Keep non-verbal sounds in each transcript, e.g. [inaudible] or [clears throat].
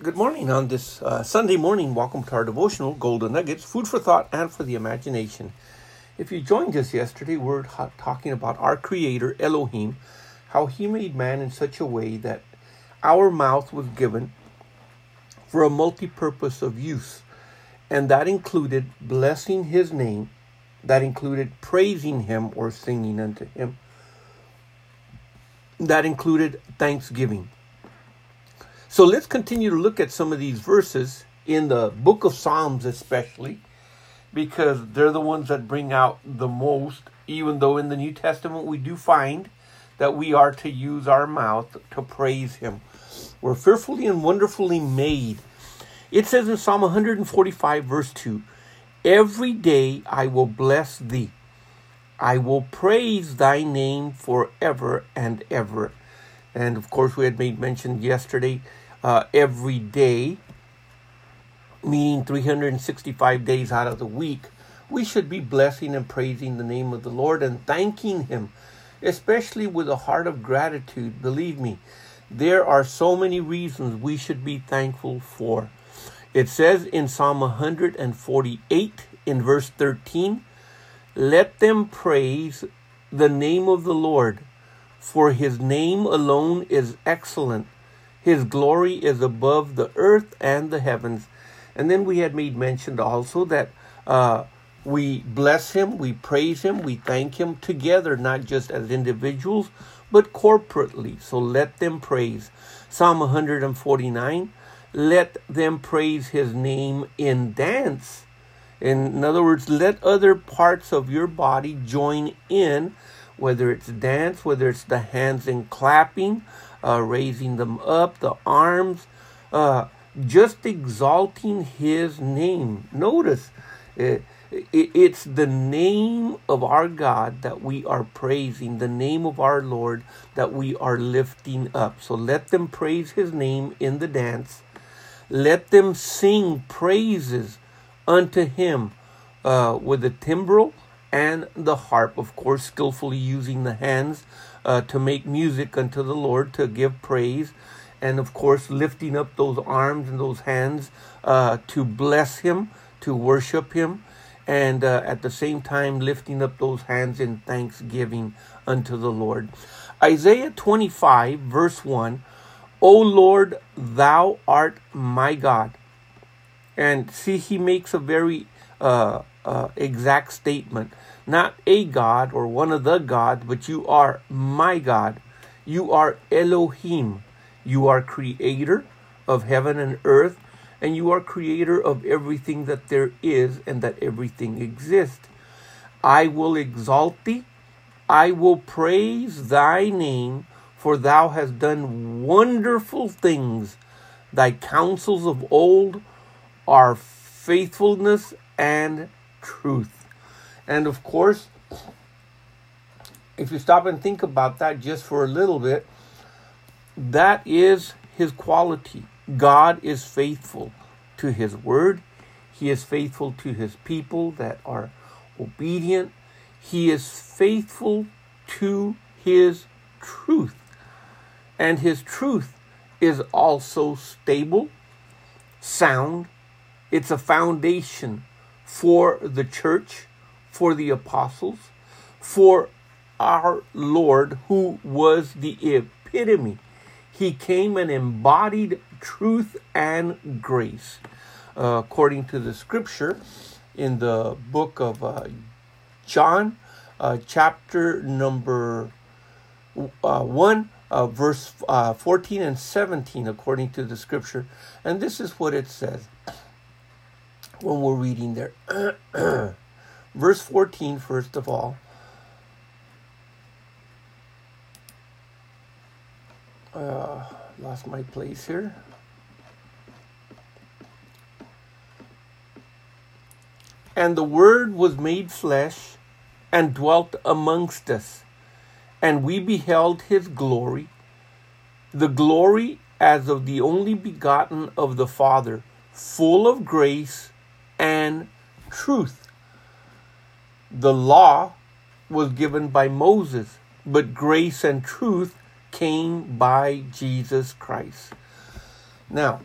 Good morning on this uh, Sunday morning. Welcome to our devotional Golden Nuggets, food for thought and for the imagination. If you joined us yesterday, we're talking about our Creator, Elohim, how He made man in such a way that our mouth was given for a multi purpose of use. And that included blessing His name, that included praising Him or singing unto Him, that included thanksgiving. So let's continue to look at some of these verses in the book of Psalms, especially, because they're the ones that bring out the most, even though in the New Testament we do find that we are to use our mouth to praise Him. We're fearfully and wonderfully made. It says in Psalm 145, verse 2 Every day I will bless Thee, I will praise Thy name forever and ever. And of course, we had made mention yesterday uh, every day, meaning 365 days out of the week, we should be blessing and praising the name of the Lord and thanking Him, especially with a heart of gratitude. Believe me, there are so many reasons we should be thankful for. It says in Psalm 148 in verse 13, Let them praise the name of the Lord, for his name alone is excellent. His glory is above the earth and the heavens. And then we had made mention also that uh, we bless him, we praise him, we thank him together, not just as individuals, but corporately. So let them praise. Psalm 149 let them praise his name in dance. In other words, let other parts of your body join in, whether it's dance, whether it's the hands in clapping, uh, raising them up, the arms, uh, just exalting his name. Notice it, uh, it, it's the name of our God that we are praising, the name of our Lord that we are lifting up. So let them praise his name in the dance. Let them sing praises unto him uh, with the timbrel and the harp, of course, skillfully using the hands uh, to make music unto the Lord, to give praise, and of course, lifting up those arms and those hands uh, to bless Him, to worship Him, and uh, at the same time, lifting up those hands in thanksgiving unto the Lord. Isaiah 25, verse 1 O Lord, thou art my God. And see, he makes a very uh, exact statement. Not a God or one of the gods, but you are my God. You are Elohim. You are creator of heaven and earth, and you are creator of everything that there is and that everything exists. I will exalt thee. I will praise thy name, for thou hast done wonderful things. Thy counsels of old are faithfulness and truth. And of course, if you stop and think about that just for a little bit, that is his quality. God is faithful to his word. He is faithful to his people that are obedient. He is faithful to his truth. And his truth is also stable, sound. It's a foundation for the church, for the apostles, for our Lord, who was the epitome. He came and embodied truth and grace. Uh, according to the scripture in the book of uh, John, uh, chapter number uh, 1, uh, verse uh, 14 and 17, according to the scripture. And this is what it says when we're reading there. [clears throat] Verse 14, first of all. Uh, lost my place here. And the Word was made flesh and dwelt amongst us, and we beheld his glory, the glory as of the only begotten of the Father, full of grace and truth. The law was given by Moses, but grace and truth came by Jesus Christ. Now,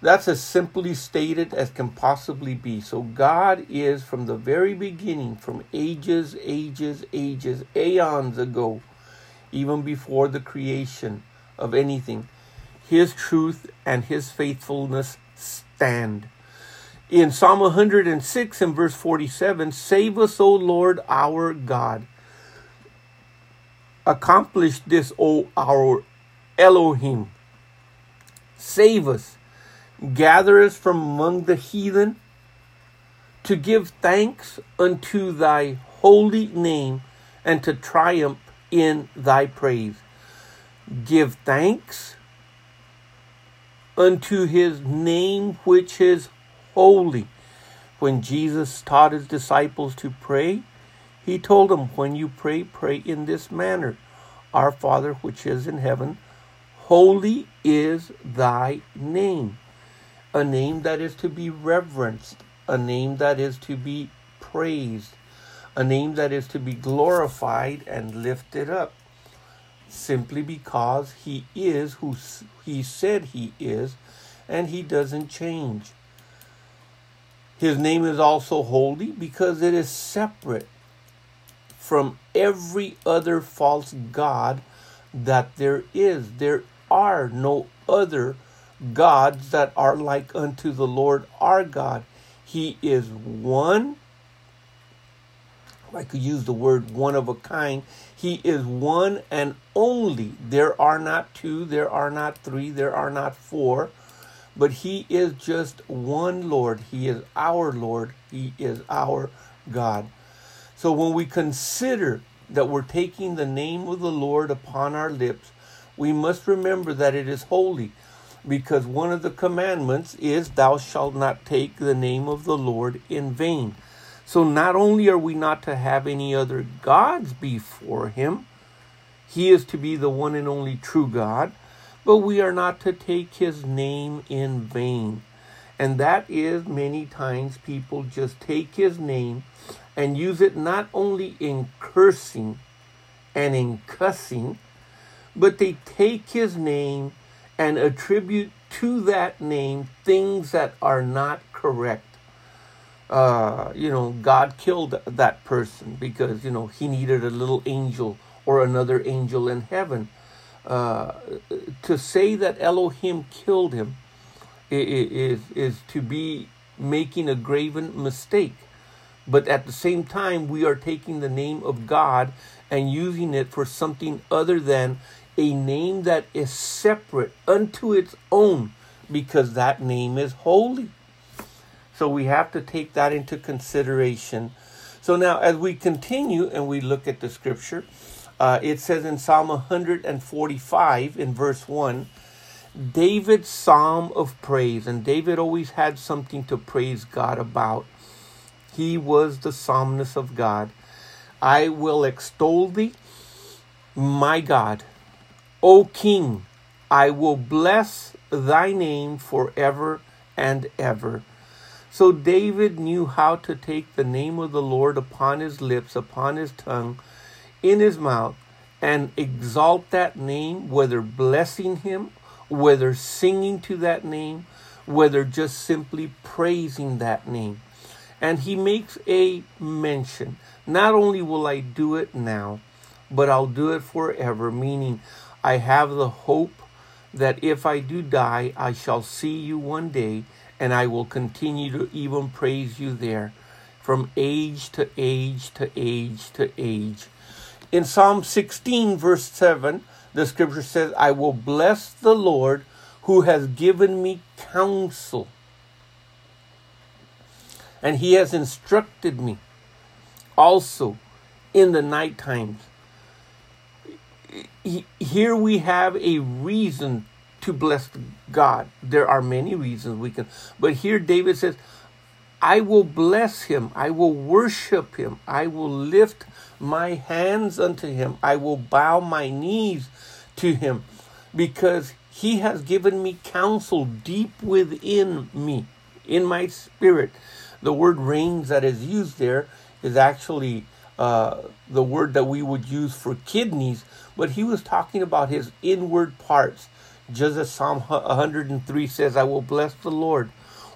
That's as simply stated as can possibly be. So God is from the very beginning, from ages, ages, ages, aeons ago, even before the creation of anything. His truth and his faithfulness stand. In Psalm 106 and verse 47, save us, O Lord our God. Accomplish this, O our Elohim. Save us gather us from among the heathen to give thanks unto thy holy name and to triumph in thy praise. Give thanks unto his name which is holy. When Jesus taught his disciples to pray, he told them, When you pray, pray in this manner Our Father which is in heaven, holy is thy name a name that is to be reverenced, a name that is to be praised, a name that is to be glorified and lifted up, simply because he is who he said he is, and he doesn't change. His name is also holy because it is separate from every other false God that there is. There are no other gods that are like unto the Lord our God. He is one. I could use the word one of a kind. He is one and only. There are not two, there are not three, there are not four, but He is just one Lord. He is our Lord. He is our God. So when we consider that we're taking the name of the Lord upon our lips, we must remember that it is holy because one of the commandments is, Thou shalt not take the name of the Lord in vain. So not only are we not to have any other gods before Him, He is to be the one and only true God, but we are not to take His name in vain. And that is many times people just take His name and use it not only in cursing and in cussing, but they take His name and attribute to that name things that are not correct. Uh, you know, God killed that person because, you know, he needed a little angel or another angel in heaven. Uh, to say that Elohim killed him is, is to be making a graven mistake. But at the same time, we are taking the name of God and using it for something other than a name that is separate unto its own because that name is holy. So we have to take that into consideration. So now, as we continue and we look at the scripture, uh, it says in Psalm 145 in verse 1 David's psalm of praise. And David always had something to praise God about. He was the psalmist of God. I will extol thee, my God, O King, I will bless thy name forever and ever. So David knew how to take the name of the Lord upon his lips, upon his tongue, in his mouth, and exalt that name, whether blessing him, whether singing to that name, whether just simply praising that name. And he makes a mention. Not only will I do it now, but I'll do it forever, meaning I have the hope that if I do die, I shall see you one day, and I will continue to even praise you there from age to age to age to age. In Psalm 16, verse 7, the scripture says, I will bless the Lord who has given me counsel, and he has instructed me also in the night times here we have a reason to bless God. There are many reasons we can, but here David says, I will bless him. I will worship him. I will lift my hands unto him. I will bow my knees to him because he has given me counsel deep within me, in my spirit. The word reins that is used there is actually uh, the word that we would use for kidneys, but he was talking about his inward parts. Just as Psalm 103 says, I will bless the Lord,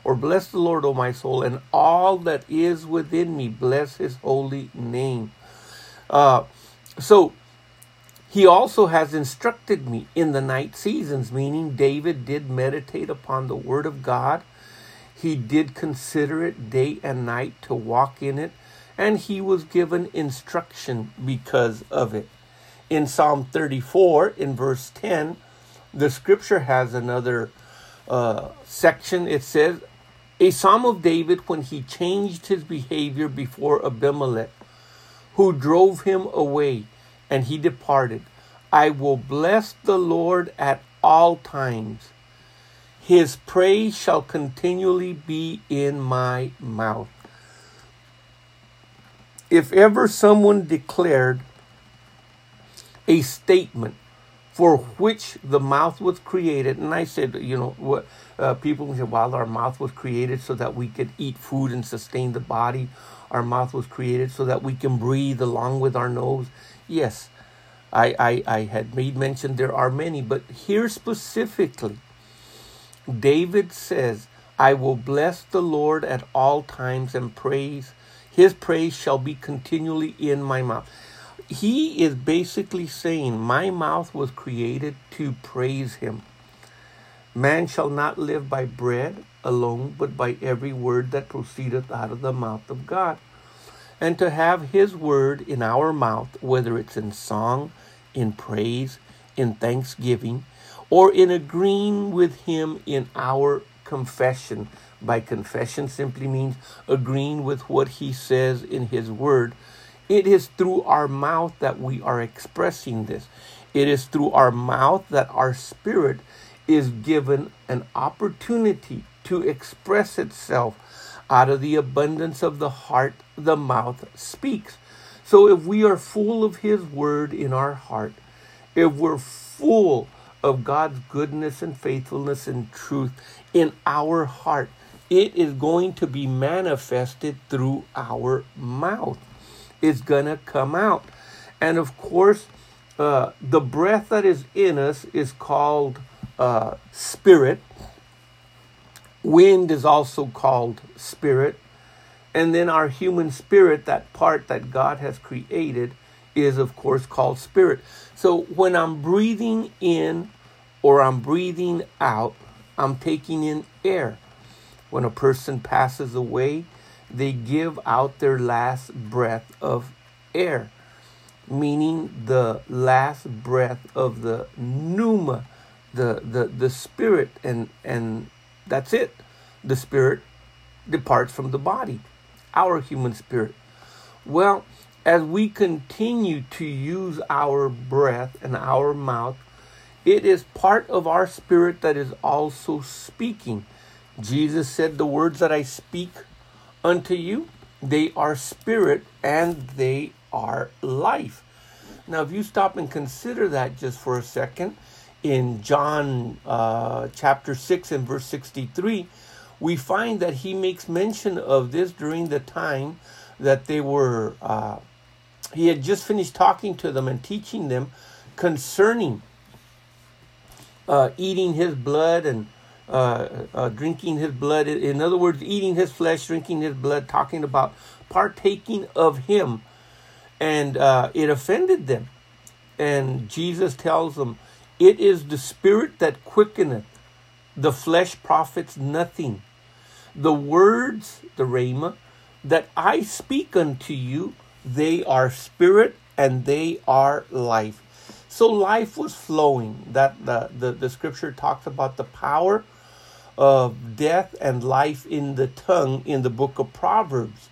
or bless the Lord, O my soul, and all that is within me, bless his holy name. Uh, so, he also has instructed me in the night seasons, meaning David did meditate upon the word of God. He did consider it day and night to walk in it, and he was given instruction because of it. In Psalm 34, in verse 10, the scripture has another uh, section. It says, A psalm of David when he changed his behavior before Abimelech, who drove him away, and he departed. I will bless the Lord at all times. His praise shall continually be in my mouth. If ever someone declared a statement for which the mouth was created, and I said, you know, what uh, people say, well, our mouth was created so that we could eat food and sustain the body. Our mouth was created so that we can breathe along with our nose. Yes, I, I, I had made mention there are many, but here specifically, David says, I will bless the Lord at all times and praise. His praise shall be continually in my mouth. He is basically saying, My mouth was created to praise him. Man shall not live by bread alone, but by every word that proceedeth out of the mouth of God. And to have his word in our mouth, whether it's in song, in praise, in thanksgiving, or in agreeing with Him in our confession. By confession simply means agreeing with what He says in His Word. It is through our mouth that we are expressing this. It is through our mouth that our spirit is given an opportunity to express itself. Out of the abundance of the heart, the mouth speaks. So if we are full of His Word in our heart, if we're full of God's goodness and faithfulness and truth in our heart, it is going to be manifested through our mouth. It's going to come out. And of course, uh, the breath that is in us is called uh, spirit. Wind is also called spirit. And then our human spirit, that part that God has created, is of course called spirit. So when I'm breathing in or I'm breathing out, I'm taking in air. When a person passes away, they give out their last breath of air, meaning the last breath of the pneuma, the, the, the spirit, and, and that's it. The spirit departs from the body our human spirit. Well, as we continue to use our breath and our mouth, it is part of our spirit that is also speaking. Jesus said, The words that I speak unto you, they are spirit and they are life. Now, if you stop and consider that just for a second, in John uh, chapter 6 and verse 63, we find that he makes mention of this during the time that they were, uh, he had just finished talking to them and teaching them concerning uh, eating his blood and uh, uh drinking his blood. In other words, eating his flesh, drinking his blood, talking about partaking of him. And uh, it offended them. And Jesus tells them, It is the spirit that quickeneth, the flesh profits nothing. The words, the rhema, that I speak unto you, they are spirit and they are life. So life was flowing. That the, the, the scripture talks about the power of death and life in the tongue in the book of Proverbs.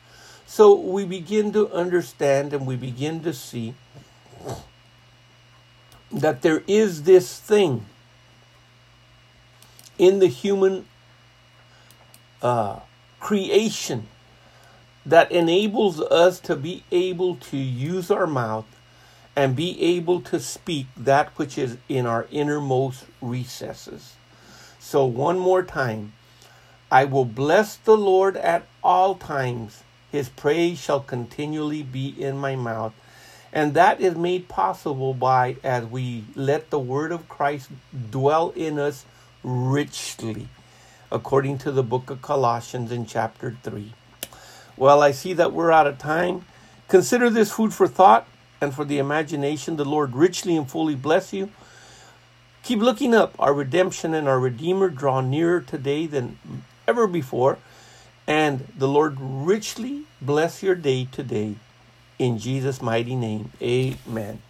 So we begin to understand and we begin to see that there is this thing in the human uh, creation that enables us to be able to use our mouth and be able to speak that which is in our innermost recesses. So, one more time I will bless the Lord at all times, his praise shall continually be in my mouth. And that is made possible by as we let the word of Christ dwell in us richly, according to the book of Colossians in chapter 3. Well, I see that we're out of time. Consider this food for thought and for the imagination. The Lord richly and fully bless you. Keep looking up. Our redemption and our Redeemer draw nearer today than ever before. And the Lord richly bless your day today. In Jesus' mighty name, amen.